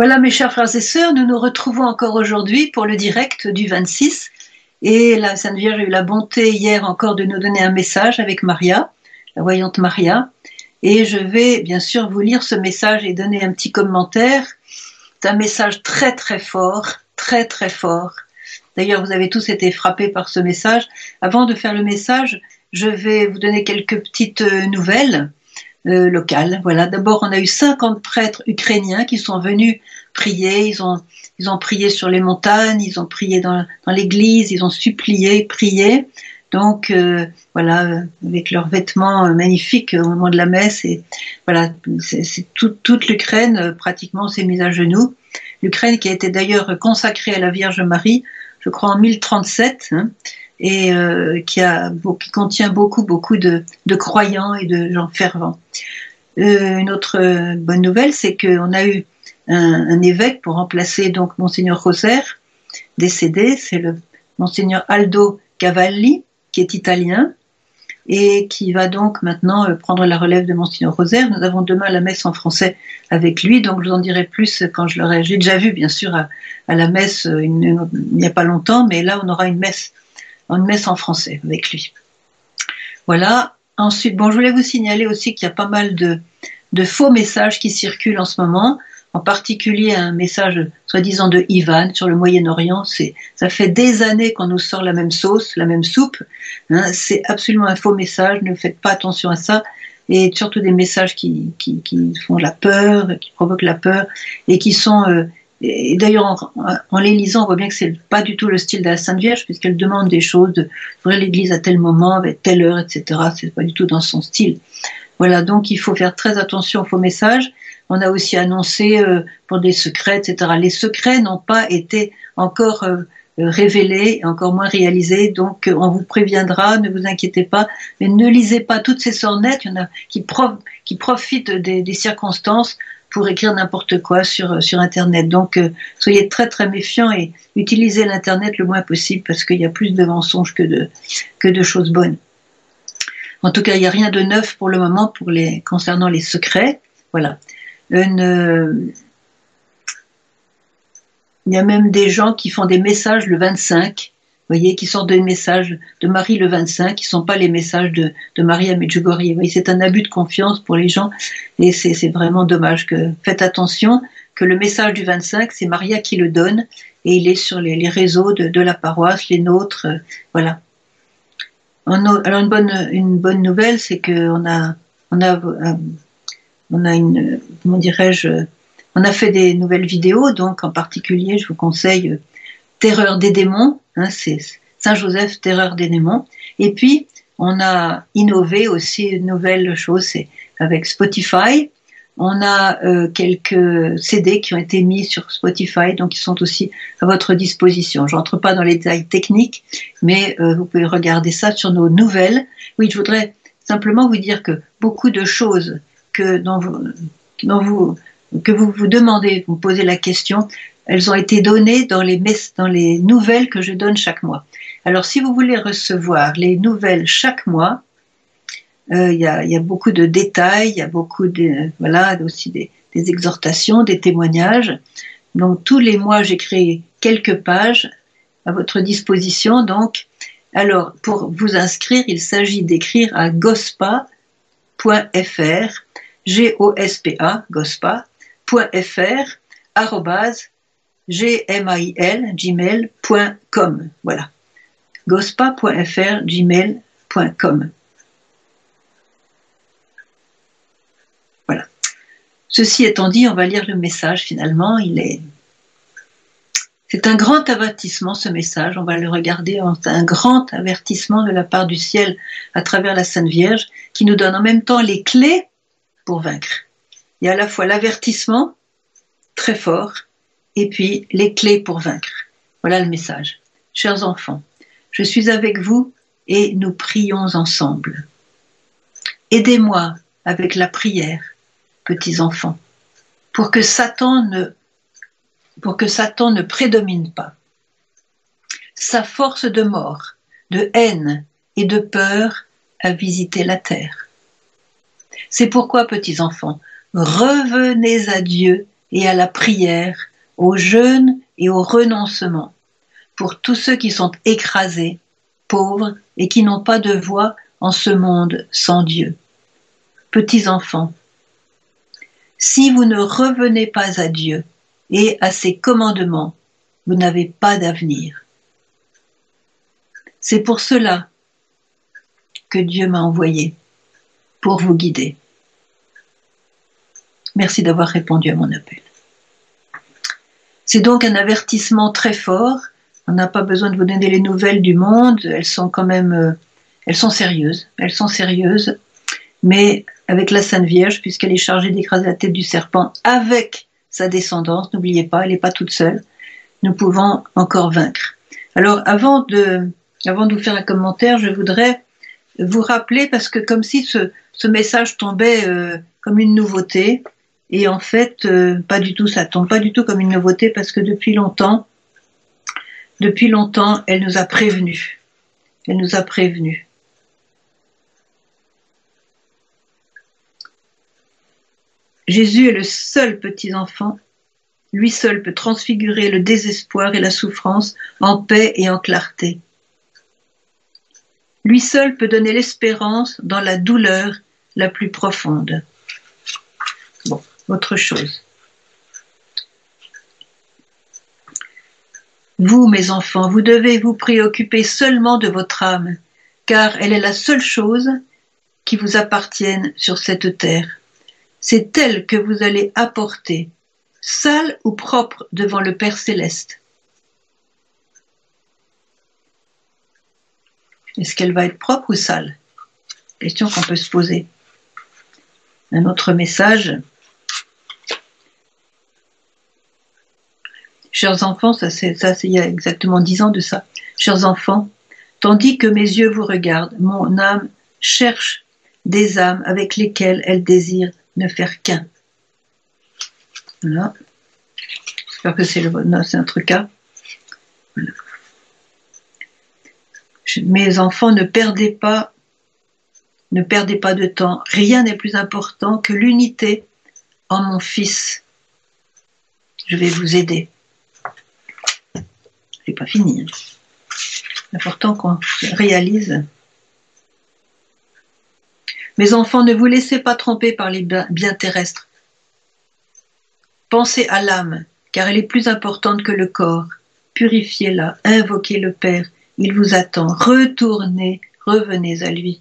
Voilà mes chers frères et sœurs, nous nous retrouvons encore aujourd'hui pour le direct du 26 et la Sainte Vierge a eu la bonté hier encore de nous donner un message avec Maria, la voyante Maria. Et je vais bien sûr vous lire ce message et donner un petit commentaire. C'est un message très très fort, très très fort. D'ailleurs, vous avez tous été frappés par ce message. Avant de faire le message, je vais vous donner quelques petites euh, nouvelles euh. Voilà. D'abord, on a eu 50 prêtres ukrainiens qui sont venus prier. Ils ont, ils ont prié sur les montagnes, ils ont prié dans, dans l'église, ils ont supplié, prié. Donc euh, voilà, avec leurs vêtements euh, magnifiques au moment de la messe et voilà, c'est toute l'Ukraine pratiquement s'est mise à genoux. L'Ukraine qui a été d'ailleurs consacrée à la Vierge Marie, je crois en 1037, hein, et euh, qui, contient beaucoup beaucoup de, croyants et de gens fervents. Euh, une autre bonne nouvelle, c'est qu'on a eu un, évêque pour remplacer donc monseigneur Rosaire, décédé, c'est le monseigneur Aldo Cavalli, qui est italien et qui va donc maintenant euh, prendre la relève de Monseigneur Rosaire. Nous avons demain la messe en français avec lui, donc je vous en dirai plus quand je l'aurai. J'ai déjà vu, bien sûr, à, la messe euh, il n'y a pas longtemps, mais là, on aura une messe, une messe en français avec lui. Voilà. Ensuite, bon, je voulais vous signaler aussi qu'il y a pas mal de, faux messages qui circulent en ce moment en particulier un message soi-disant de Ivan sur le Moyen-Orient. C'est, ça fait des années qu'on nous sort la même sauce, la même soupe. Hein. c'est absolument un faux message. Ne faites pas attention à ça. Et surtout des messages qui, qui, qui font la peur, qui provoquent la peur et qui sont euh, et d'ailleurs, en, les lisant, on voit bien que c'est pas du tout le style de la Sainte Vierge, puisqu'elle demande des choses, de ouvrir l'église à tel moment, avec telle heure, etc. C'est pas du tout dans son style. Voilà, donc il faut faire très attention aux faux messages. On a aussi annoncé euh, pour des secrets, etc. Les secrets n'ont pas été encore euh, euh, révélés, encore moins réalisés. Donc, on vous préviendra, ne vous inquiétez pas, mais ne lisez pas toutes ces sornettes. Il y en a qui, qui profitent des, circonstances pour écrire n'importe quoi sur, sur Internet. Donc, soyez très très méfiants et utilisez l'Internet le moins possible parce qu'il y a plus de mensonges que de, que de choses bonnes. En tout cas, il n'y a rien de neuf pour le moment pour les, concernant les secrets. Voilà il y a même des gens qui font des messages le 25, vous voyez, qui sortent des messages de Marie le 25, qui sont pas les messages de, de Marie à Medjugorje. C'est un abus de confiance pour les gens et c'est vraiment dommage que faites attention que le message du 25, c'est Maria qui le donne et il est sur les, réseaux de, la paroisse, les nôtres, euh, voilà. alors une bonne, une bonne nouvelle, c'est qu'on a, on a euh, on a une, comment dirais-je, on a fait des nouvelles vidéos, donc en particulier, je vous conseille euh, Terreur des démons, hein, c'est Saint Joseph, Terreur des démons. Et puis, on a innové aussi une nouvelle chose, c'est avec Spotify. On a euh, quelques CD qui ont été mis sur Spotify, donc ils sont aussi à votre disposition. Je n'entre pas dans les détails techniques, mais euh, vous pouvez regarder ça sur nos nouvelles. Oui, je voudrais simplement vous dire que beaucoup de choses que, dont vous, que vous vous demandez, vous posez la question, elles ont été données dans les, dans les nouvelles que je donne chaque mois. Alors si vous voulez recevoir les nouvelles chaque mois, euh, il y, a, y, a, beaucoup de détails, il y a beaucoup de voilà aussi des, des, exhortations, des témoignages. Donc tous les mois j'ai quelques pages à votre disposition. Donc alors pour vous inscrire, il s'agit d'écrire à gospa.fr G-O-S-P-A, gospa.fr, arrobase, gmail, gmail.com. Voilà. gospa.fr, gmail.com. Voilà. Ceci étant dit, on va lire le message finalement. Il est. C'est un grand avertissement ce message, on va le regarder en un grand avertissement de la part du ciel à travers la Sainte Vierge qui nous donne en même temps les clés pour vaincre. Il y a à la fois l'avertissement, très fort, et puis les clés pour vaincre. Voilà le message. Chers enfants, je suis avec vous et nous prions ensemble. Aidez-moi avec la prière, petits enfants, pour que Satan ne, prédomine pas. Sa force de mort, de haine et de peur a visité la terre. C'est pourquoi, petits enfants, revenez à Dieu et à la prière, au jeûne et au renoncement, pour tous ceux qui sont écrasés, pauvres et qui n'ont pas de voix en ce monde sans Dieu. Petits enfants, si vous ne revenez pas à Dieu et à ses commandements, vous n'avez pas d'avenir. C'est pour cela que Dieu m'a envoyé, pour vous guider. Merci d'avoir répondu à mon appel. C'est donc un avertissement très fort. On n'a pas besoin de vous donner les nouvelles du monde. Elles sont quand même, euh, elles sont sérieuses. Elles sont sérieuses. Mais avec la Sainte Vierge, puisqu'elle est chargée d'écraser la tête du serpent avec sa descendance, n'oubliez pas, elle n'est pas toute seule. Nous pouvons encore vaincre. Alors, avant de, avant de vous faire un commentaire, je voudrais vous rappeler, parce que comme si ce, ce message tombait euh, comme une nouveauté, et en fait, euh, pas du tout, ça tombe pas du tout comme une nouveauté parce que depuis longtemps, depuis longtemps, elle nous a prévenus. Elle nous a prévenus. Jésus est le seul petit enfant. Lui seul peut transfigurer le désespoir et la souffrance en paix et en clarté. Lui seul peut donner l'espérance dans la douleur la plus profonde autre chose. Vous, mes enfants, vous devez vous préoccuper seulement de votre âme, car elle est la seule chose qui vous appartienne sur cette terre. C'est elle que vous allez apporter, sale ou propre devant le Père céleste. Est-ce qu'elle va être propre ou sale? Question qu'on peut se poser. Un autre message, Chers enfants, ça c'est il y a exactement dix ans de ça. Chers enfants, tandis que mes yeux vous regardent, mon âme cherche des âmes avec lesquelles elle désire ne faire qu'un. Voilà. J'espère que c'est le c'est notre cas. Mes enfants, ne perdez pas, ne perdez pas de temps. Rien n'est plus important que l'unité en mon Fils. Je vais vous aider pas fini. C'est important qu'on réalise. Mes enfants, ne vous laissez pas tromper par les biens terrestres. Pensez à l'âme, car elle est plus importante que le corps. Purifiez-la, invoquez le Père, il vous attend. Retournez, revenez à lui.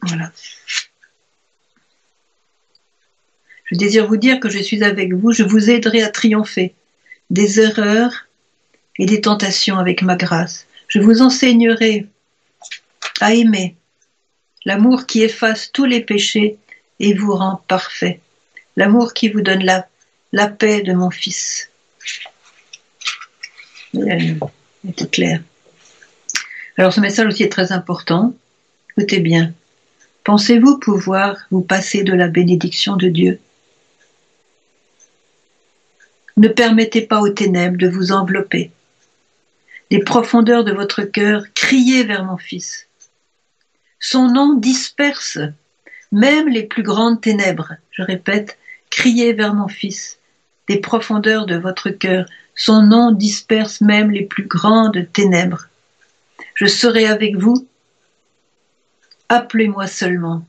Voilà. Je désire vous dire que je suis avec vous, je vous aiderai à triompher des erreurs et des tentations avec ma grâce. Je vous enseignerai à aimer l'amour qui efface tous les péchés et vous rend parfait, l'amour qui vous donne la, paix de mon Fils. C'est clair. Alors ce message aussi est très important. Écoutez bien. Pensez-vous pouvoir vous passer de la bénédiction de Dieu? Ne permettez pas aux ténèbres de vous envelopper. Les profondeurs de votre cœur, criez vers mon Fils. Son nom disperse même les plus grandes ténèbres. Je répète, criez vers mon Fils. Des profondeurs de votre cœur, son nom disperse même les plus grandes ténèbres. Je serai avec vous Appelez-moi seulement.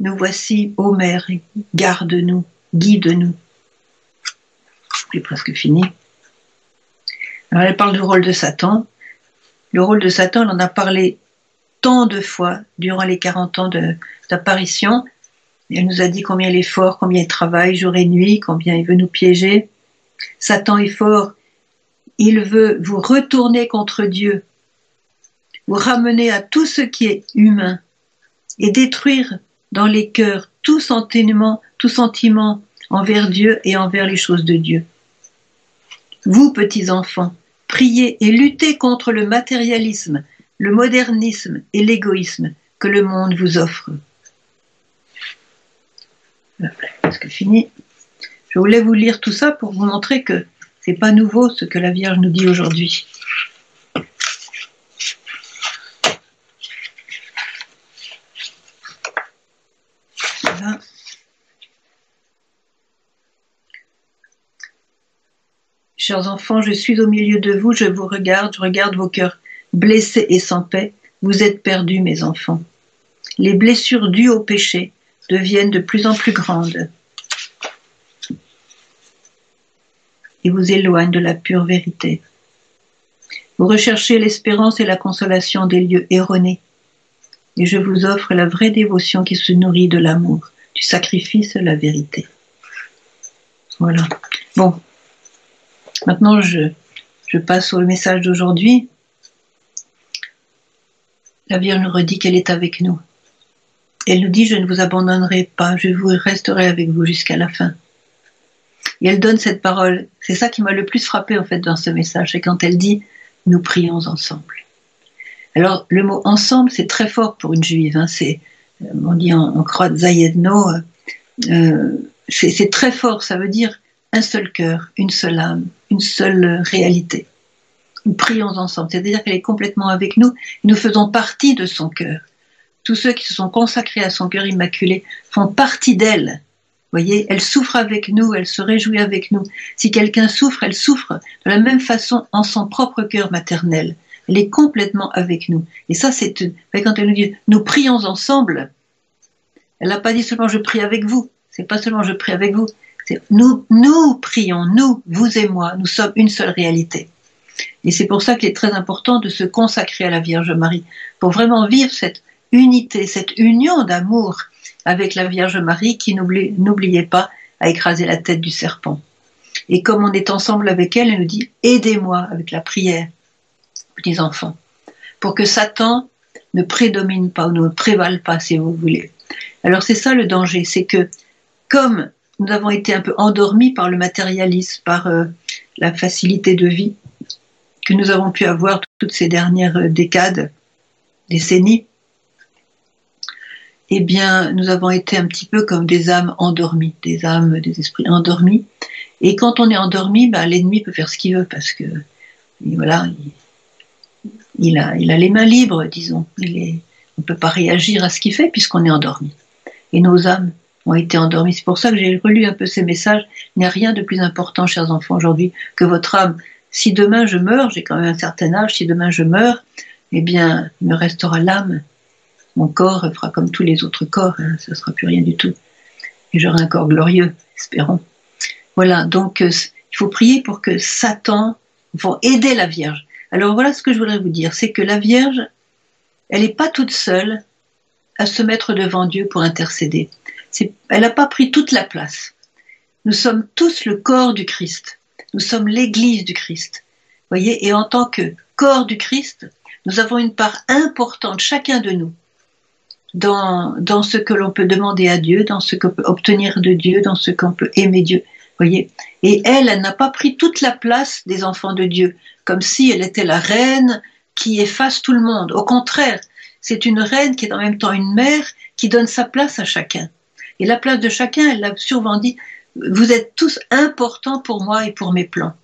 Nous voici, ô Mère, garde-nous, guide-nous. C'est presque fini. Alors elle parle du rôle de Satan. Le rôle de Satan, elle en a parlé tant de fois durant les 40 ans d'apparition. Elle nous a dit combien il est fort, combien il travaille jour et nuit, combien il veut nous piéger. Satan est fort. Il veut vous retourner contre Dieu vous ramener à tout ce qui est humain et détruire dans les cœurs tout sentiment, tout sentiment envers Dieu et envers les choses de Dieu. Vous, petits enfants, priez et luttez contre le matérialisme, le modernisme et l'égoïsme que le monde vous offre. Fini? Je voulais vous lire tout ça pour vous montrer que C'est pas nouveau ce que la Vierge nous dit aujourd'hui. Chers enfants, je suis au milieu de vous, je vous regarde, je regarde vos cœurs blessés et sans paix. Vous êtes perdus, mes enfants. Les blessures dues au péché deviennent de plus en plus grandes et vous éloignent de la pure vérité. Vous recherchez l'espérance et la consolation des lieux erronés, et je vous offre la vraie dévotion qui se nourrit de l'amour, du sacrifice de la vérité. Voilà. Bon, maintenant je, passe au message d'aujourd'hui. La Vierge nous redit qu'elle est avec nous. Elle nous dit, je ne vous abandonnerai pas, je vous resterai avec vous jusqu'à la fin. Et elle donne cette parole. C'est ça qui m'a le plus frappé en fait dans ce message, c'est quand elle dit, nous prions ensemble. Alors le mot ensemble, c'est très fort pour une juive. Hein. c'est, euh, on dit en, croate Zayedno, euh, euh, c'est très fort. Ça veut dire un seul cœur, une seule âme, une seule réalité. Nous prions ensemble, c'est-à-dire qu'elle est complètement avec nous. nous faisons partie de son cœur tous ceux qui se sont consacrés à son cœur immaculé font partie d'elle. Voyez, elle souffre avec nous, elle se réjouit avec nous. Si quelqu'un souffre, elle souffre de la même façon en son propre cœur maternel. Elle est complètement avec nous. Et ça, c'est quand elle nous dit nous prions ensemble. Elle n'a pas dit seulement je prie avec vous. C'est pas seulement je prie avec vous. Nous, nous prions, nous, vous et moi, nous sommes une seule réalité. Et c'est pour ça qu'il est très important de se consacrer à la Vierge Marie, pour vraiment vivre cette unité, cette union d'amour avec la Vierge Marie qui n'oubliez pas à écraser la tête du serpent. Et comme on est ensemble avec elle, elle nous dit aidez-moi avec la prière, petits enfants, pour que Satan ne prédomine pas ou ne prévale pas, si vous voulez. Alors c'est ça le danger, c'est que comme nous avons été un peu endormis par le matérialisme, par euh, la facilité de vie que nous avons pu avoir toutes ces dernières euh, décades, décennies, eh bien, nous avons été un petit peu comme des âmes endormies, des âmes, des esprits endormis. Et quand on est endormi, ben, l'ennemi peut faire ce qu'il veut parce que, voilà, il, a, les mains libres, disons. On ne peut pas réagir à ce qu'il fait puisqu'on est endormi. Et nos âmes ont été endormies. C'est pour ça que j'ai relu un peu ces messages. Il n'y a rien de plus important, chers enfants, aujourd'hui, que votre âme. Si demain je meurs, j'ai quand même un certain âge, si demain je meurs, eh bien, il me restera l'âme mon corps fera comme tous les autres corps, hein, ça ne sera plus rien du tout. Et j'aurai un corps glorieux, espérons. Voilà, donc euh, il faut prier pour que Satan, va aider la Vierge. Alors voilà ce que je voudrais vous dire, c'est que la Vierge, elle n'est pas toute seule à se mettre devant Dieu pour intercéder. Elle n'a pas pris toute la place. Nous sommes tous le corps du Christ. Nous sommes l'Église du Christ. Voyez, et en tant que corps du Christ, nous avons une part importante, chacun de nous, dans, ce que l'on peut demander à Dieu, dans ce qu'on peut obtenir de Dieu, dans ce qu'on peut aimer Dieu. Voyez Et elle, elle n'a pas pris toute la place des enfants de Dieu, comme si elle était la reine qui efface tout le monde. Au contraire, c'est une reine qui est en même temps une mère qui donne sa place à chacun. Et la place de chacun, elle l'a souvent dit, vous êtes tous importants pour moi et pour mes plans.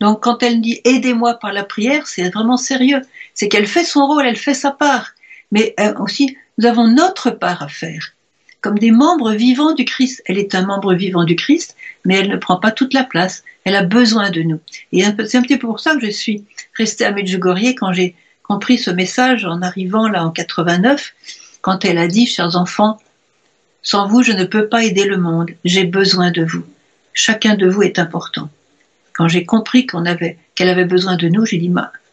Donc quand elle dit aidez-moi par la prière, c'est vraiment sérieux. C'est qu'elle fait son rôle, elle fait sa part. Mais euh, aussi, nous avons notre part à faire. Comme des membres vivants du Christ. Elle est un membre vivant du Christ, mais elle ne prend pas toute la place. Elle a besoin de nous. Et c'est un petit peu pour ça que je suis restée à Medjugorje quand j'ai compris ce message en arrivant là en 89, quand elle a dit, chers enfants, sans vous, je ne peux pas aider le monde. J'ai besoin de vous. Chacun de vous est important. Quand j'ai compris qu'on avait, qu'elle avait besoin de nous, j'ai dit,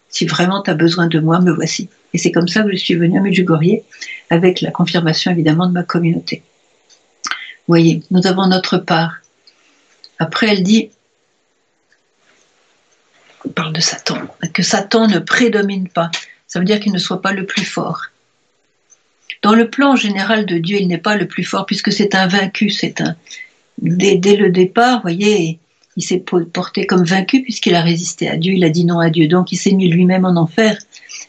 si vraiment tu as besoin de moi, me voici. Et c'est comme ça que je suis venue à Medjugorje, avec la confirmation évidemment de ma communauté. Voyez, nous avons notre part. Après, elle dit, on parle de Satan, que Satan ne prédomine pas. Ça veut dire qu'il ne soit pas le plus fort. Dans le plan général de Dieu, il n'est pas le plus fort puisque c'est un vaincu, c'est un. Dès, le départ, voyez, il s'est porté comme vaincu puisqu'il a résisté à Dieu, il a dit non à Dieu, donc il s'est mis lui-même en enfer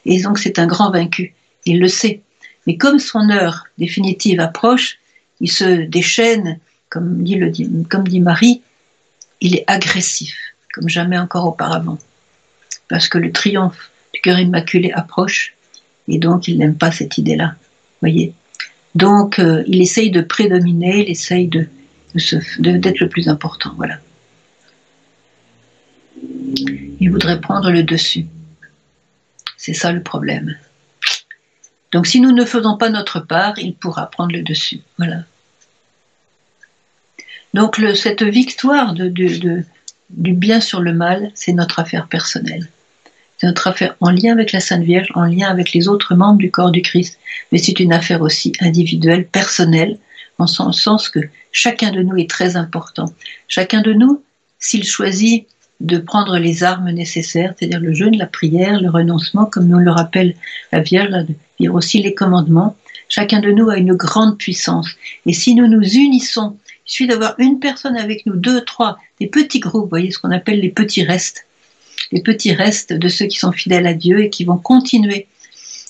et donc c'est un grand vaincu. Il le sait. Mais comme son heure définitive approche, il se déchaîne, comme dit, comme dit Marie, il est agressif. comme jamais encore auparavant. Parce que le triomphe du cœur immaculé approche, et donc il n'aime pas cette idée-là. Voyez. Donc euh, il essaye de prédominer, il essaye d'être le plus important. Voilà. Il voudrait prendre le dessus. C'est ça le problème. Donc si nous ne faisons pas notre part, il pourra prendre le dessus. Voilà. Donc cette victoire du bien sur le mal, c'est notre affaire personnelle. C'est notre affaire en lien avec la Sainte Vierge, en lien avec les autres membres du corps du Christ. Mais c'est une affaire aussi individuelle, personnelle, en sens que chacun de nous est très important. Chacun de nous, s'il choisit de prendre les armes nécessaires, c'est-à-dire le jeûne, la prière, le renoncement, comme nous le rappelle la Vierge, de lire aussi les commandements, chacun de nous a une grande puissance. Et si nous nous unissons, il suffit d'avoir une personne avec nous, deux, trois, des petits groupes, vous voyez ce qu'on appelle les petits restes, les petits restes de ceux qui sont fidèles à Dieu et qui vont continuer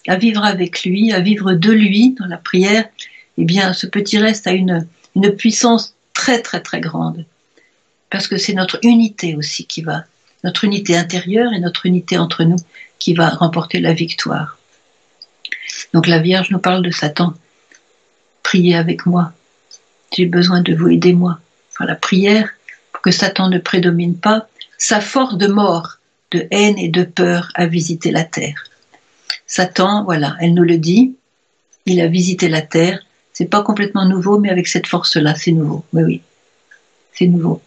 à vivre avec lui, à vivre de lui dans la prière, eh bien, ce petit reste a une, une puissance très, très, très grande. Parce que c'est notre unité aussi qui va, notre unité intérieure et notre unité entre nous qui va remporter la victoire. Donc la Vierge nous parle de Satan. Priez avec moi. J'ai besoin de vous, aidez-moi. Par la prière, pour que Satan ne prédomine pas, sa force de mort, de haine et de peur a visité la terre. Satan, voilà, elle nous le dit, il a visité la terre. C'est pas complètement nouveau, mais avec cette force-là, c'est nouveau. Oui, oui, c'est nouveau.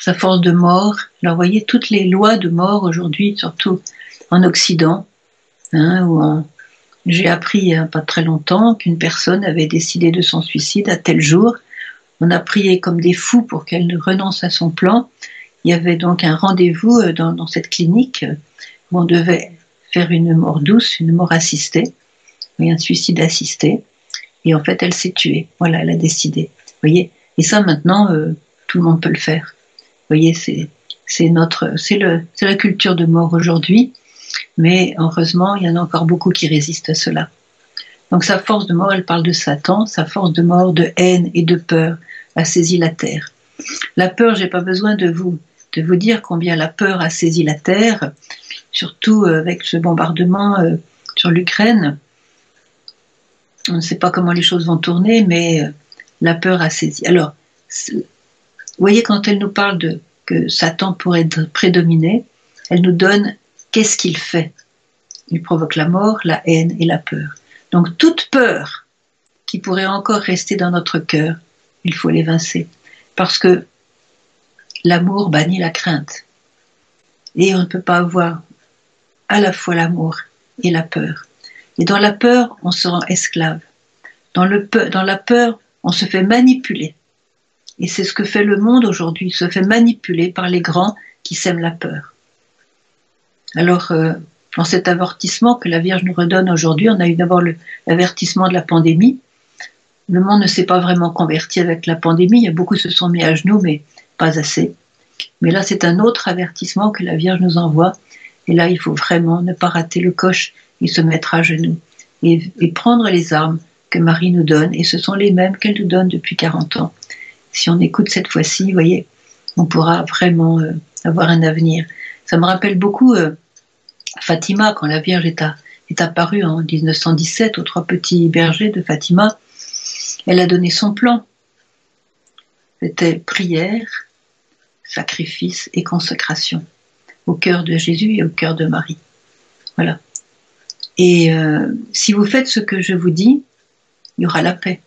Sa force de mort. Alors, voyez, toutes les lois de mort aujourd'hui, surtout en Occident, hein, où j'ai appris a pas très longtemps qu'une personne avait décidé de son suicide à tel jour. On a prié comme des fous pour qu'elle renonce à son plan. Il y avait donc un rendez-vous euh, dans, cette clinique euh, où on devait faire une mort douce, une mort assistée, oui, un suicide assisté. Et en fait, elle s'est tuée. Voilà, elle a décidé. Voyez? Et ça, maintenant, euh, tout le monde peut le faire. Voyez, c'est notre, la culture de mort aujourd'hui. Mais heureusement, il y en a encore beaucoup qui résistent à cela. Donc sa force de mort, elle parle de Satan, sa force de mort, de haine et de peur a saisi la terre. La peur, j'ai pas besoin de vous de vous dire combien la peur a saisi la terre, surtout euh, avec ce bombardement euh, sur l'Ukraine. On ne sait pas comment les choses vont tourner, mais euh, la peur a saisi. Alors, vous voyez, quand elle nous parle de que Satan pourrait prédominer, elle nous donne qu'est-ce qu'il fait. Il provoque la mort, la haine et la peur. Donc toute peur qui pourrait encore rester dans notre cœur, il faut l'évincer. Parce que l'amour bannit la crainte. Et on ne peut pas avoir à la fois l'amour et la peur. Et dans la peur, on se rend esclave. Dans, la peur, on se fait manipuler. Et c'est ce que fait le monde aujourd'hui, il se fait manipuler par les grands qui sèment la peur. Alors, euh, dans cet avertissement que la Vierge nous redonne aujourd'hui, on a eu d'abord l'avertissement de la pandémie. Le monde ne s'est pas vraiment converti avec la pandémie, beaucoup se sont mis à genoux, mais pas assez. Mais là, c'est un autre avertissement que la Vierge nous envoie. Et là, il faut vraiment ne pas rater le coche et se mettre à genoux et, prendre les armes que Marie nous donne. Et ce sont les mêmes qu'elle nous donne depuis 40 ans. Si on écoute cette fois-ci, vous voyez, on pourra vraiment euh, avoir un avenir. Ça me rappelle beaucoup euh, Fatima, quand la Vierge est, est apparue en 1917 aux trois petits bergers de Fatima. Elle a donné son plan. C'était prière, sacrifice et consécration au cœur de Jésus et au cœur de Marie. Voilà. Et euh, si vous faites ce que je vous dis, il y aura la paix.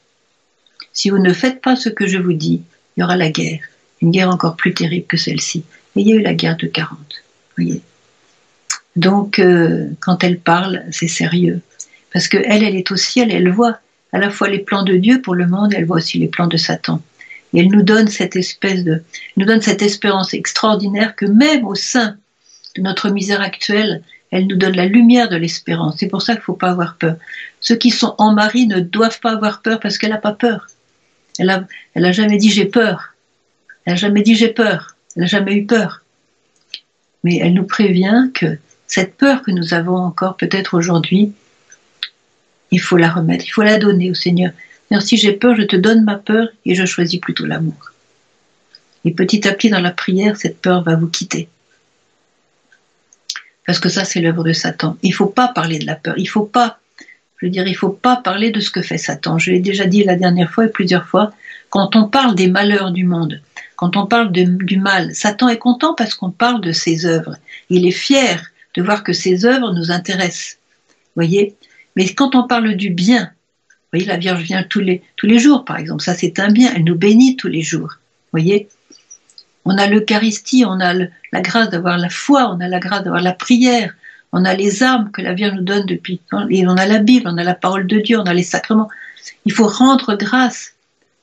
Si vous ne faites pas ce que je vous dis, il y aura la guerre, une guerre encore plus terrible que celle-ci. Et il y a eu la guerre de 40. Voyez. Donc, euh, quand elle parle, c'est sérieux. Parce qu'elle, elle est au ciel, elle voit à la fois les plans de Dieu pour le monde, elle voit aussi les plans de Satan. Et elle nous donne cette espèce de, nous donne cette espérance extraordinaire que même au sein de notre misère actuelle, elle nous donne la lumière de l'espérance. C'est pour ça qu'il ne faut pas avoir peur. Ceux qui sont en Marie ne doivent pas avoir peur parce qu'elle n'a pas peur. Elle a, elle a jamais dit j'ai peur. Elle n'a jamais dit j'ai peur. Elle n'a jamais eu peur. Mais elle nous prévient que cette peur que nous avons encore peut-être aujourd'hui, il faut la remettre, il faut la donner au Seigneur. Si j'ai peur, je te donne ma peur et je choisis plutôt l'amour. Et petit à petit dans la prière, cette peur va vous quitter. parce que ça, c'est l'œuvre de Satan. Il ne faut pas parler de la peur. Il faut pas, je veux dire, il faut pas parler de ce que fait Satan. Je l'ai déjà dit la dernière fois et plusieurs fois. Quand on parle des malheurs du monde, quand on parle du mal, Satan est content parce qu'on parle de ses œuvres. Il est fier de voir que ses œuvres nous intéressent. Voyez? Mais quand on parle du bien, vous voyez, la Vierge vient tous les, tous les jours, par exemple. Ça, c'est un bien. Elle nous bénit tous les jours. Voyez? On a l'Eucharistie, on a la grâce d'avoir la foi, on a la grâce d'avoir la prière, on a les armes que la Vierge nous donne depuis. Et on a la Bible, on a la parole de Dieu, on a les sacrements. Il faut rendre grâce.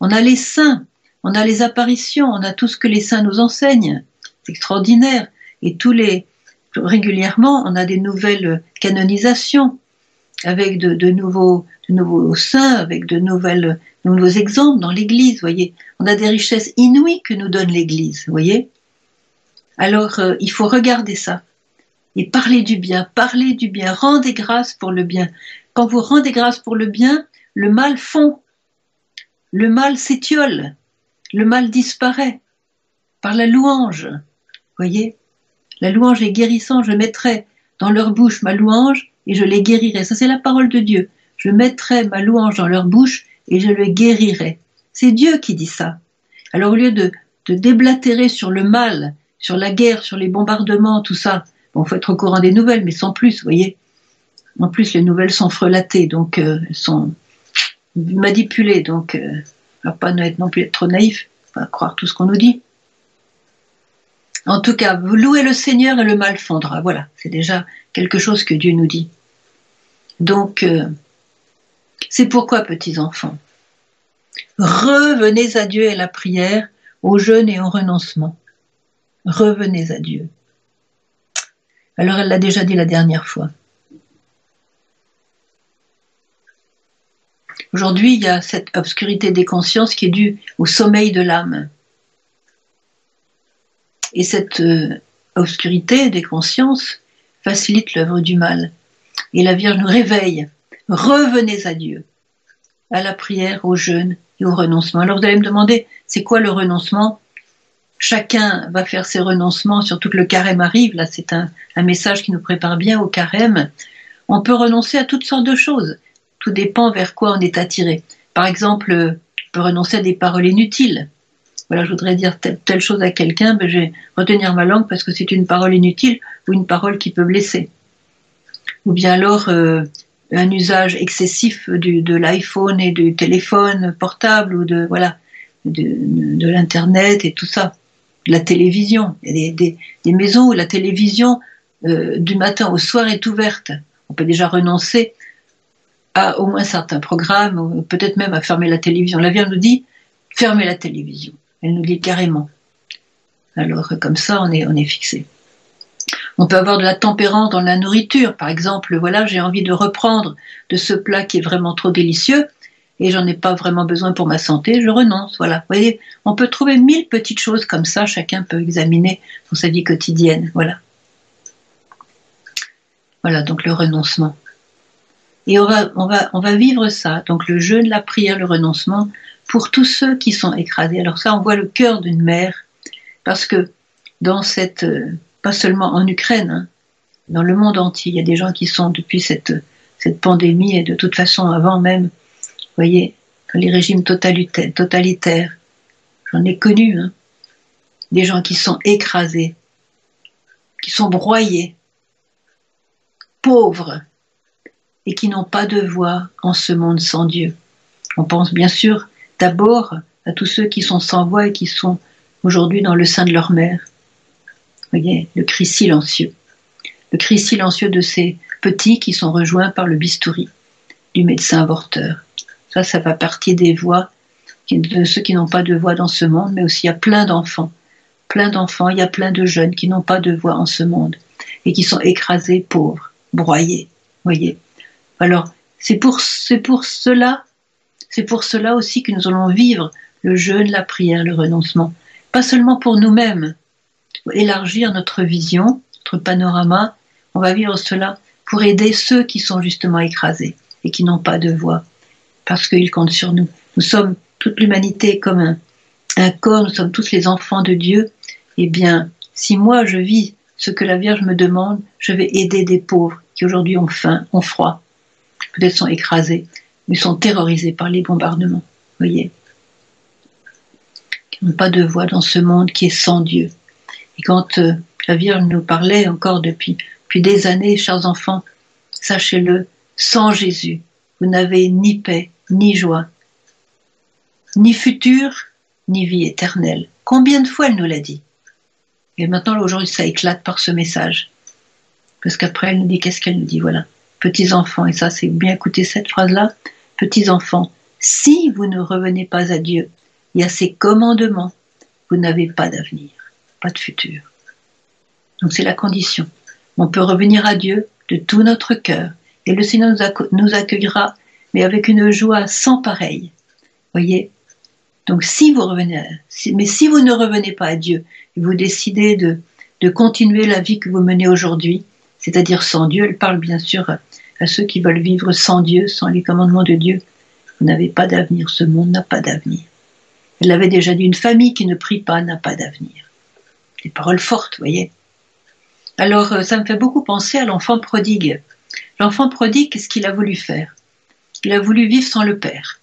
On a les saints, on a les apparitions, on a tout ce que les saints nous enseignent. C'est extraordinaire. Et tous les régulièrement, on a des nouvelles canonisations avec de, nouveaux, saints, avec de nouveaux exemples dans l'Église. Voyez, on a des richesses inouïes que nous donne l'Église. Voyez. Alors, euh, il faut regarder ça et parler du bien, parler du bien, rendez grâce pour le bien. Quand vous rendez grâce pour le bien, le mal fond, le mal s'étiole, le mal disparaît par la louange. Voyez, la louange est guérissante. Je mettrai dans leur bouche ma louange et je les guérirai. Ça, c'est la parole de Dieu. Je mettrai ma louange dans leur bouche et je les guérirai. C'est Dieu qui dit ça. Alors, au lieu de, de déblatérer sur le mal, sur la guerre, sur les bombardements, tout ça, bon, faut être au courant des nouvelles, mais sans plus, vous voyez. En plus, les nouvelles sont frelatées, donc euh, elles sont manipulées, donc euh, va pas être non plus être trop naïf, pas croire tout ce qu'on nous dit. En tout cas, vous louez le Seigneur et le mal fondra. Voilà, c'est déjà quelque chose que Dieu nous dit. Donc, euh, c'est pourquoi, petits enfants, revenez à Dieu et la prière, au jeûne et au renoncement. Revenez à Dieu. Alors, elle l'a déjà dit la dernière fois. Aujourd'hui, il y a cette obscurité des consciences qui est due au sommeil de l'âme. Et cette euh, obscurité des consciences facilite l'œuvre du mal. Et la Vierge nous réveille. Revenez à Dieu, à la prière, au jeûne et au renoncement. Alors vous allez me demander, c'est quoi le renoncement? Chacun va faire ses renoncements, surtout que le carême arrive. Là, c'est un, message qui nous prépare bien au carême. On peut renoncer à toutes sortes de choses. Tout dépend vers quoi on est attiré. Par exemple, on peut renoncer à des paroles inutiles voilà, je voudrais dire telle, chose à quelqu'un, ben, je vais retenir ma langue parce que c'est une parole inutile ou une parole qui peut blesser. Ou bien alors euh, un usage excessif du, de l'iPhone et du téléphone portable ou de voilà de, de, l'internet et tout ça, de la télévision. Il y a des, des, maisons où la télévision euh, du matin au soir est ouverte. On peut déjà renoncer à au moins certains programmes, peut-être même à fermer la télévision. La Vierge nous dit fermez la télévision. Elle nous dit carrément. Alors comme ça, on est, on est fixé. On peut avoir de la tempérance dans la nourriture. Par exemple, voilà, j'ai envie de reprendre de ce plat qui est vraiment trop délicieux et j'en ai pas vraiment besoin pour ma santé, je renonce. Voilà. Vous voyez, on peut trouver mille petites choses comme ça, chacun peut examiner dans sa vie quotidienne. Voilà. Voilà, donc le renoncement. Et on va, on va, on va vivre ça. Donc le jeûne, la prière, le renoncement, pour tous ceux qui sont écrasés. Alors ça, on voit le cœur d'une mère, parce que dans cette, euh, pas seulement en Ukraine, hein, dans le monde entier, il y a des gens qui sont depuis cette, pandémie et de toute façon avant même, vous voyez, dans les régimes totalitaires, totalitaires j'en ai connu, hein, des gens qui sont écrasés, qui sont broyés, pauvres, et qui n'ont pas de voix en ce monde sans Dieu. On pense bien sûr d'abord à tous ceux qui sont sans voix et qui sont aujourd'hui dans le sein de leur mère. Voyez, le cri silencieux. Le cri silencieux de ces petits qui sont rejoints par le bistouri du médecin avorteur. Ça, ça va partie des voix de ceux qui n'ont pas de voix dans ce monde, mais aussi il y a plein d'enfants. Plein d'enfants, il y a plein de jeunes qui n'ont pas de voix en ce monde et qui sont écrasés, pauvres, broyés. Voyez. Alors, c'est pour, c'est pour cela c'est pour cela aussi que nous allons vivre le jeûne, la prière, le renoncement. Pas seulement pour nous-mêmes, élargir notre vision, notre panorama, on va vivre cela pour aider ceux qui sont justement écrasés et qui n'ont pas de voix, parce qu'ils comptent sur nous. Nous sommes toute l'humanité comme un, corps, nous sommes tous les enfants de Dieu. Eh bien, si moi je vis ce que la Vierge me demande, je vais aider des pauvres qui aujourd'hui ont faim, ont froid, peut-être sont écrasés, mais sont terrorisés par les bombardements. Voyez Qui n'ont pas de voix dans ce monde qui est sans Dieu. Et quand euh, la Vierge nous parlait encore depuis, depuis des années, chers enfants, sachez-le, sans Jésus, vous n'avez ni paix, ni joie, ni futur, ni vie éternelle. Combien de fois elle nous l'a dit Et maintenant, aujourd'hui, ça éclate par ce message. Parce qu'après, elle nous dit, qu'est-ce qu'elle nous dit Voilà, petits enfants, et ça, c'est bien écouter cette phrase-là, petits enfants, si vous ne revenez pas à Dieu et à ses commandements, vous n'avez pas d'avenir, pas de futur. Donc c'est la condition. On peut revenir à Dieu de tout notre cœur et le Seigneur nous accueillera, mais avec une joie sans pareille. Voyez, donc si vous revenez, mais si vous ne revenez pas à Dieu et vous décidez de, de continuer la vie que vous menez aujourd'hui, c'est-à-dire sans Dieu, elle parle bien sûr à ceux qui veulent vivre sans Dieu, sans les commandements de Dieu, vous n'avez pas d'avenir, ce monde n'a pas d'avenir. Elle avait déjà dit, une famille qui ne prie pas n'a pas d'avenir. Des paroles fortes, voyez. Alors, euh, ça me fait beaucoup penser à l'enfant prodigue. L'enfant prodigue, qu'est-ce qu'il a voulu faire? Il a voulu vivre sans le père.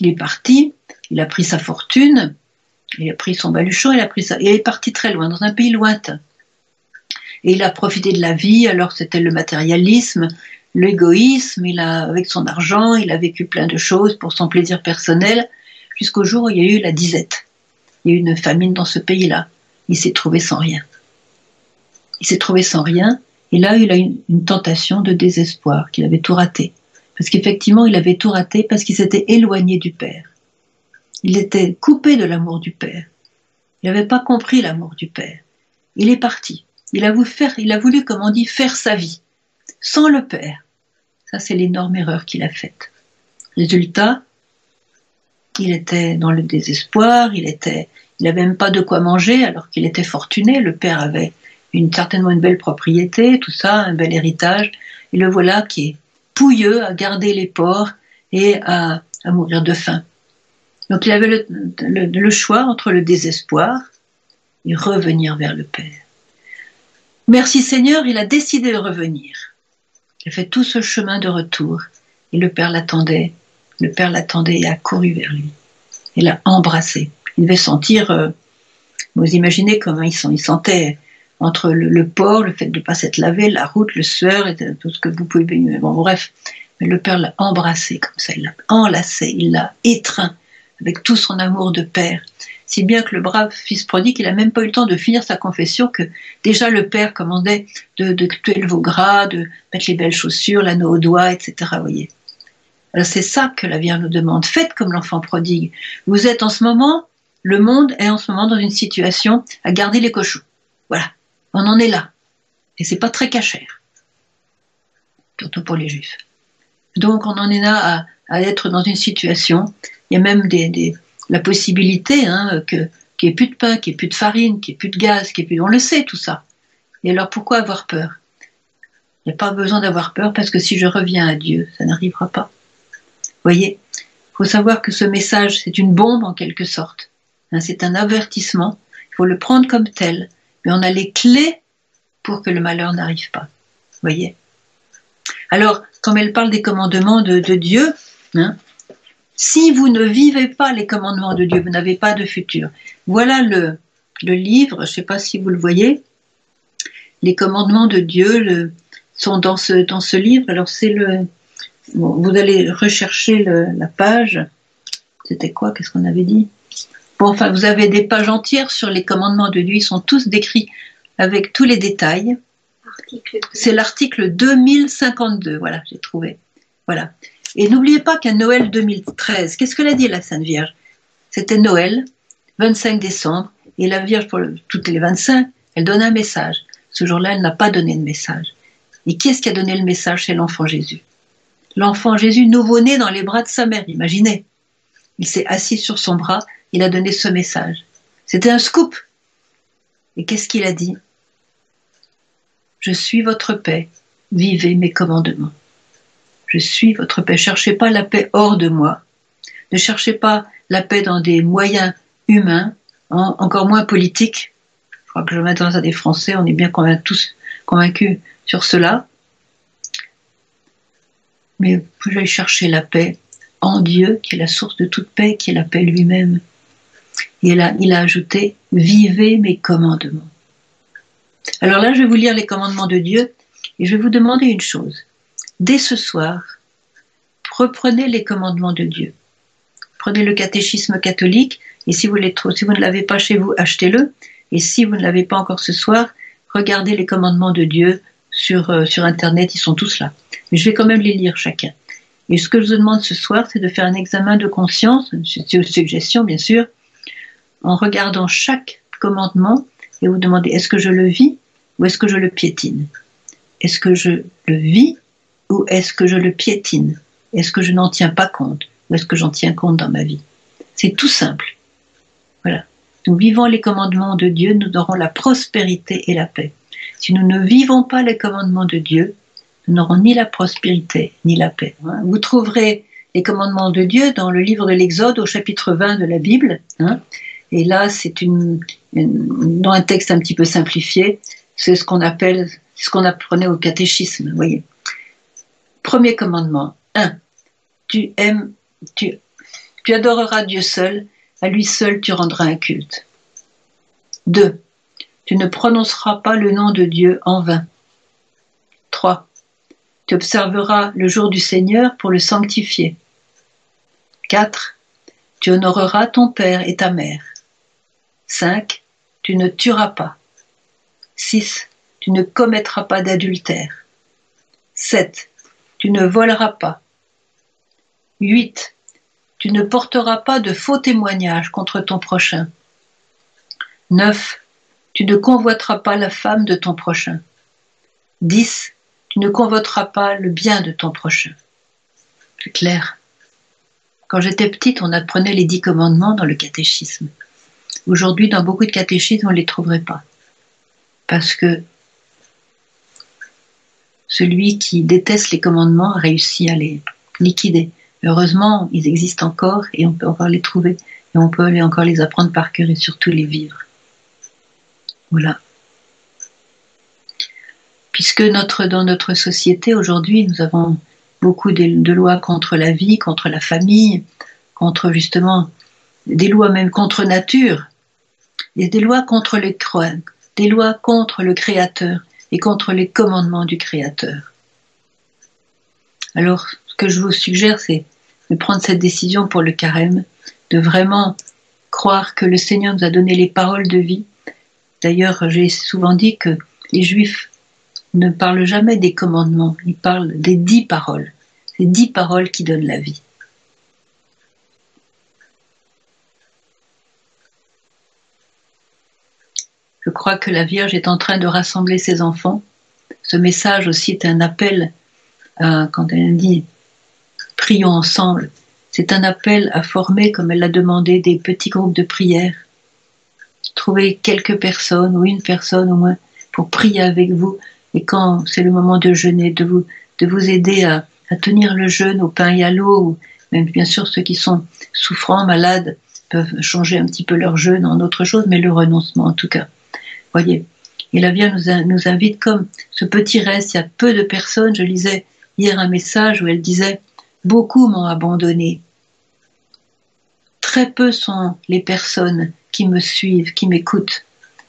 Il est parti, il a pris sa fortune, il a pris son baluchon, il a pris ça, il est parti très loin, dans un pays lointain. Et il a profité de la vie, alors c'était le matérialisme, l'égoïsme, il a, avec son argent, il a vécu plein de choses pour son plaisir personnel, jusqu'au jour où il y a eu la disette. Il y a eu une famine dans ce pays-là. Il s'est trouvé sans rien. Il s'est trouvé sans rien, et là, il a eu une tentation de désespoir, qu'il avait tout raté. Parce qu'effectivement, il avait tout raté parce qu'il s'était éloigné du Père. Il était coupé de l'amour du Père. Il n'avait pas compris l'amour du Père. Il est parti. Il a voulu il a voulu, comme on dit, faire sa vie, sans le Père. Ça, c'est l'énorme erreur qu'il a faite. Résultat, il était dans le désespoir, il était, il n'avait même pas de quoi manger alors qu'il était fortuné. Le père avait une, certainement une belle propriété, tout ça, un bel héritage. Et le voilà qui est pouilleux à garder les porcs et à, mourir de faim. Donc il avait le, choix entre le désespoir et revenir vers le Père. Merci Seigneur, il a décidé de revenir. Il a fait tout ce chemin de retour et le Père l'attendait. Le Père l'attendait et a couru vers lui. Il l'a embrassé. Il devait sentir, euh, vous imaginez comment il, sentait entre le, port, le fait de ne pas s'être lavé, la route, le sueur, et tout ce que vous pouvez. Bon, bref. Mais le Père l'a embrassé comme ça, il l'a enlacé, il l'a étreint avec tout son amour de Père. Si bien que le brave fils prodigue, il n'a même pas eu le temps de finir sa confession que déjà le Père commandait de, de tuer le veau gras, de mettre les belles chaussures, l'anneau au doigt, etc. Voyez. Alors c'est ça que la Vierge nous demande. Faites comme l'enfant prodigue. Vous êtes en ce moment, le monde est en ce moment dans une situation à garder les cochons. Voilà. On en est là. Et c'est pas très cachère. Surtout pour les juifs. Donc on en est là à, être dans une situation. Il y a même la possibilité hein, que qu'il n'y ait plus de pain, qu'il n'y ait plus de farine, qu'il n'y ait plus de gaz, qu'il n'y ait plus. On le sait tout ça. Et alors pourquoi avoir peur? Il n'y a pas besoin d'avoir peur parce que si je reviens à Dieu, ça n'arrivera pas. Voyez, il faut savoir que ce message, c'est une bombe en quelque sorte. Hein, c'est un avertissement. Il faut le prendre comme tel mais on a les clés pour que le malheur n'arrive pas. Voyez? Alors, comme elle parle des commandements de, Dieu, hein, si vous ne vivez pas les commandements de Dieu, vous n'avez pas de futur. Voilà le, livre, je ne sais pas si vous le voyez, les commandements de Dieu sont dans ce, dans ce livre. Alors c'est le, vous allez rechercher la page. C'était quoi? Qu'est-ce qu'on avait dit? Enfin, vous avez des pages entières sur les commandements de Dieu, ils sont tous décrits avec tous les détails. C'est l'article 2052, voilà, j'ai trouvé. Voilà. Et n'oubliez pas qu'à Noël 2013, qu'est-ce que l'a dit la Sainte Vierge? C'était Noël, 25 décembre, et la Vierge, pour toutes les 25, elle donne un message. Ce jour-là, elle n'a pas donné de message. Et qui est-ce qui a donné le message? C'est l'enfant Jésus. L'enfant Jésus, nouveau-né dans les bras de sa mère, imaginez. Il s'est assis sur son bras il a donné ce message. C'était un scoop. Et qu'est-ce qu'il a dit? Je suis votre paix, vivez mes commandements. Je suis votre paix. Cherchez pas la paix hors de moi. Ne cherchez pas la paix dans des moyens humains, encore moins politiques. crois que je m'adresse à des Français, on est bien tous convaincus sur cela. Mais j'aille chercher la paix en Dieu, qui est la source de toute paix, qui est la paix lui-même. Et là, il a ajouté Vivez mes commandements. Alors là, je vais vous lire les commandements de Dieu et je vais vous demander une chose. Dès ce soir, reprenez les commandements de Dieu. Prenez le catéchisme catholique et si vous, si vous ne l'avez pas chez vous, achetez-le. Et si vous ne l'avez pas encore ce soir, regardez les commandements de Dieu sur, euh, sur Internet, ils sont tous là. Mais je vais quand même les lire chacun. Et ce que je vous demande ce soir, c'est de faire un examen de conscience, une suggestion bien sûr, en regardant chaque commandement et vous demander est-ce que je le vis ou est-ce que je le piétine? Est-ce que je le vis ou est-ce que je le piétine? Est-ce que je n'en tiens pas compte ou est-ce que j'en tiens compte dans ma vie? C'est tout simple. Voilà. Nous vivons les commandements de Dieu, nous aurons la prospérité et la paix. Si nous ne vivons pas les commandements de Dieu, nous n'aurons ni la prospérité ni la paix. Hein? Vous trouverez les commandements de Dieu dans le livre de l'Exode au chapitre 20 de la Bible. Hein. Et là, c'est une, dans un texte un petit peu simplifié, c'est ce qu'on appelle, ce qu'on apprenait au catéchisme. Voyez. Premier commandement 1. Tu aimes, tu, tu adoreras Dieu seul, à lui seul tu rendras un culte. 2. Tu ne prononceras pas le nom de Dieu en vain. 3. Tu observeras le jour du Seigneur pour le sanctifier. 4. Tu honoreras ton père et ta mère. 5. Tu ne tueras pas. 6. Tu ne commettras pas d'adultère. 7. Tu ne voleras pas. 8. Tu ne porteras pas de faux témoignages contre ton prochain. 9. Tu ne convoiteras pas la femme de ton prochain. 10. Tu ne convoiteras pas le bien de ton prochain. C'est clair. Quand j'étais petite, on apprenait les dix commandements dans le catéchisme. Aujourd'hui, dans beaucoup de catéchismes, on ne les trouverait pas. Parce que celui qui déteste les commandements a réussi à les liquider. Heureusement, ils existent encore et on peut encore les trouver et on peut encore les apprendre par cœur et surtout les vivre. Voilà. Puisque dans notre société aujourd'hui, nous avons beaucoup de, lois contre la vie, contre la famille, contre justement des lois même contre nature, et des lois contre les des lois contre le Créateur et contre les commandements du Créateur. Alors, ce que je vous suggère, c'est de prendre cette décision pour le carême, de vraiment croire que le Seigneur nous a donné les paroles de vie. D'ailleurs, j'ai souvent dit que les Juifs ne parlent jamais des commandements, ils parlent des dix paroles. C'est dix paroles qui donnent la vie. Je crois que la Vierge est en train de rassembler ses enfants. Ce message aussi est un appel, à, quand elle dit prions ensemble, c'est un appel à former, comme elle l'a demandé, des petits groupes de prière. Trouver quelques personnes ou une personne au moins pour prier avec vous. Et quand c'est le moment de jeûner, de vous, de vous aider à, à tenir le jeûne au pain et à l'eau, ou même bien sûr ceux qui sont souffrants, malades, peuvent changer un petit peu leur jeûne en autre chose, mais le renoncement en tout cas voyez. Et la Vierge nous, invite comme ce petit reste. Il y a peu de personnes. Je lisais hier un message où elle disait Beaucoup m'ont abandonné. Très peu sont les personnes qui me suivent, qui m'écoutent,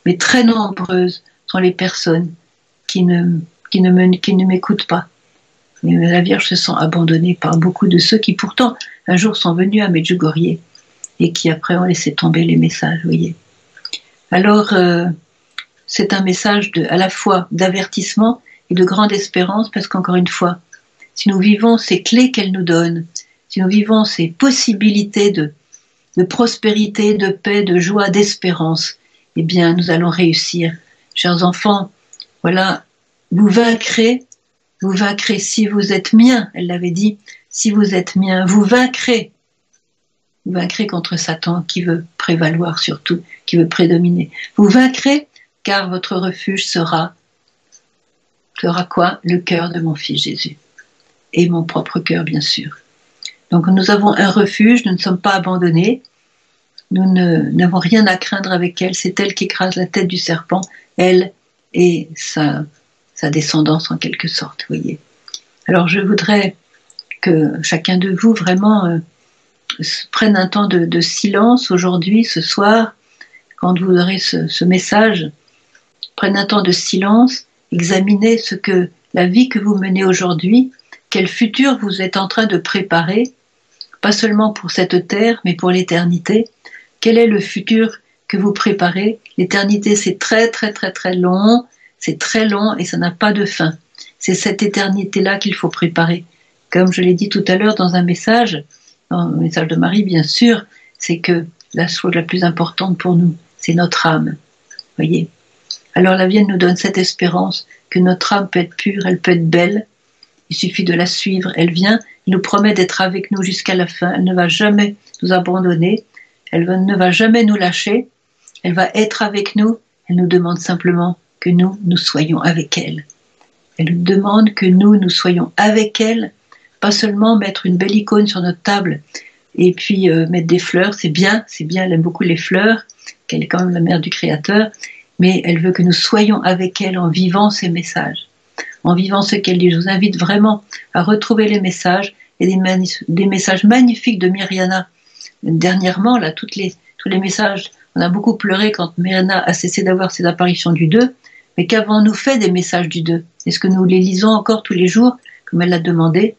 mais très nombreuses sont les personnes qui ne, qui ne, m'écoutent pas. La Vierge se sent abandonnée par beaucoup de ceux qui pourtant un jour sont venus à Medjugorje et qui après ont laissé tomber les messages, voyez. Alors, euh, c'est un message à la fois d'avertissement et de grande espérance, parce qu'encore une fois, si nous vivons ces clés qu'elle nous donne, si nous vivons ces possibilités de, de prospérité, de paix, de joie, d'espérance, eh bien, nous allons réussir. Chers enfants, voilà, vous vaincrez, vous vaincrez si vous êtes mien, elle l'avait dit, si vous êtes mien, vous vaincrez. Vous vaincrez contre Satan qui veut prévaloir surtout, qui veut prédominer. Vous vaincrez car votre refuge sera, quoi? Le cœur de mon fils Jésus. Et mon propre cœur, bien sûr. Donc nous avons un refuge, nous ne sommes pas abandonnés. nous n'avons rien à craindre avec elle. C'est elle qui écrase la tête du serpent, elle et sa, descendance en quelque sorte, voyez. Alors je voudrais que chacun de vous vraiment euh, prenne un temps de, silence aujourd'hui, ce soir, quand vous aurez ce message, prenne un temps de silence, examinez ce que la vie que vous menez aujourd'hui, quel futur vous êtes en train de préparer, pas seulement pour cette terre, mais pour l'éternité. Quel est le futur que vous préparez? L'éternité, c'est très très très très long, c'est très long et ça n'a pas de fin. C'est cette éternité-là qu'il faut préparer. Comme je l'ai dit tout à l'heure dans un message, dans le message de Marie, bien sûr, c'est que la chose la plus importante pour nous, c'est notre âme. Voyez? Alors la Vienne nous donne cette espérance que notre âme peut être pure, elle peut être belle. Il suffit de la suivre. Elle vient, elle nous promet d'être avec nous jusqu'à la fin. Elle ne va jamais nous abandonner. Elle ne va jamais nous lâcher. Elle va être avec nous. Elle nous demande simplement que nous, nous soyons avec elle. Elle nous demande que nous, nous soyons avec elle, pas seulement mettre une belle icône sur notre table et puis euh, mettre des fleurs, c'est bien, c'est bien, elle aime beaucoup les fleurs, qu'elle est quand même la mère du Créateur, mais elle veut que nous soyons avec elle en vivant ses messages, en vivant ce qu'elle dit. Je vous invite vraiment à retrouver les messages et des, des messages magnifiques de Myriana. Dernièrement, là, toutes les, tous les messages, on a beaucoup pleuré quand Myriana a cessé d'avoir ses apparitions du 2, mais qu'avons-nous fait des messages du 2 Est-ce que nous les lisons encore tous les jours, comme elle l'a demandé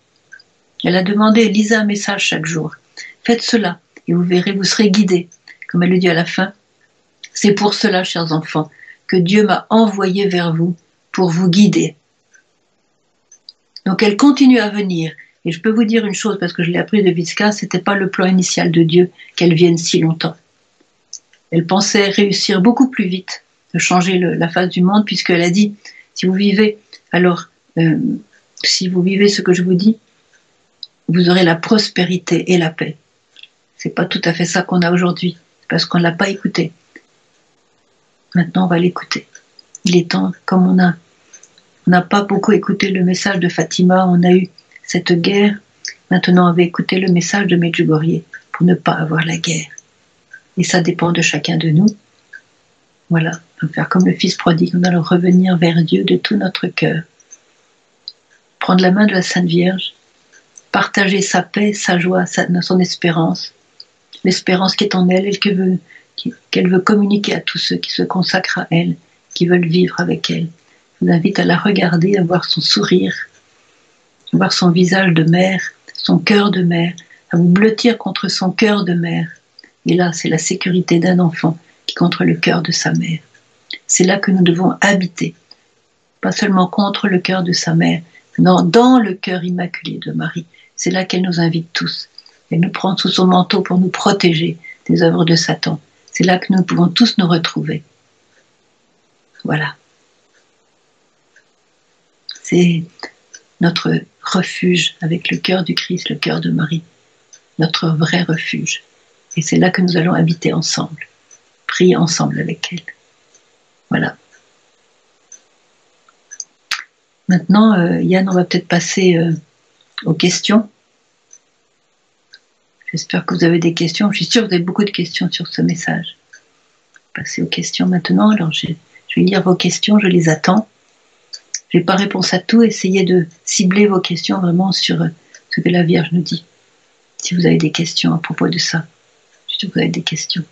Elle a demandé, lisez un message chaque jour. Faites cela, et vous verrez, vous serez guidés. Comme elle le dit à la fin, c'est pour cela, chers enfants, que Dieu m'a envoyé vers vous pour vous guider. Donc elle continue à venir. Et je peux vous dire une chose, parce que je l'ai appris de Vitska, c'était pas le plan initial de Dieu qu'elle vienne si longtemps. Elle pensait réussir beaucoup plus vite de changer la face du monde, puisqu'elle a dit, si vous vivez, alors, euh, si vous vivez ce que je vous dis, vous aurez la prospérité et la paix. C'est pas tout à fait ça qu'on a aujourd'hui, parce qu'on ne l'a pas écouté. Maintenant, on va l'écouter. Il est temps, comme on a, on n'a pas beaucoup écouté le message de Fatima, on a eu cette guerre. Maintenant, on va écouter le message de Medjugorje pour ne pas avoir la guerre. Et ça dépend de chacun de nous. Voilà, on va faire comme le Fils prodigue, on va revenir vers Dieu de tout notre cœur. Prendre la main de la Sainte Vierge, partager sa paix, sa joie, son espérance, l'espérance qui est en elle et qu'elle veut, communiquer à tous ceux qui se consacrent à elle, qui veulent vivre avec elle. Je vous invite à la regarder, à voir son sourire, à voir son visage de mère, son cœur de mère, à vous blottir contre son cœur de mère. Et là, c'est la sécurité d'un enfant qui contre le cœur de sa mère. C'est là que nous devons habiter, pas seulement contre le cœur de sa mère, non, dans le cœur immaculé de Marie. C'est là qu'elle nous invite tous. Elle nous prend sous son manteau pour nous protéger des œuvres de Satan. C'est là que nous pouvons tous nous retrouver. Voilà. C'est notre refuge avec le cœur du Christ, le cœur de Marie. Notre vrai refuge. Et c'est là que nous allons habiter ensemble prier ensemble avec elle. Voilà. Maintenant, euh, Yann, on va peut-être passer euh, aux questions. J'espère que vous avez des questions. Je suis sûre que vous avez beaucoup de questions sur ce message. Passer aux questions maintenant. Alors, je, vais lire vos questions, je les attends. Je n'ai pas réponse à tout. Essayez de cibler vos questions vraiment sur euh, ce que la Vierge nous dit. Si vous avez des questions à propos de ça, je suis sûre que vous avez des questions.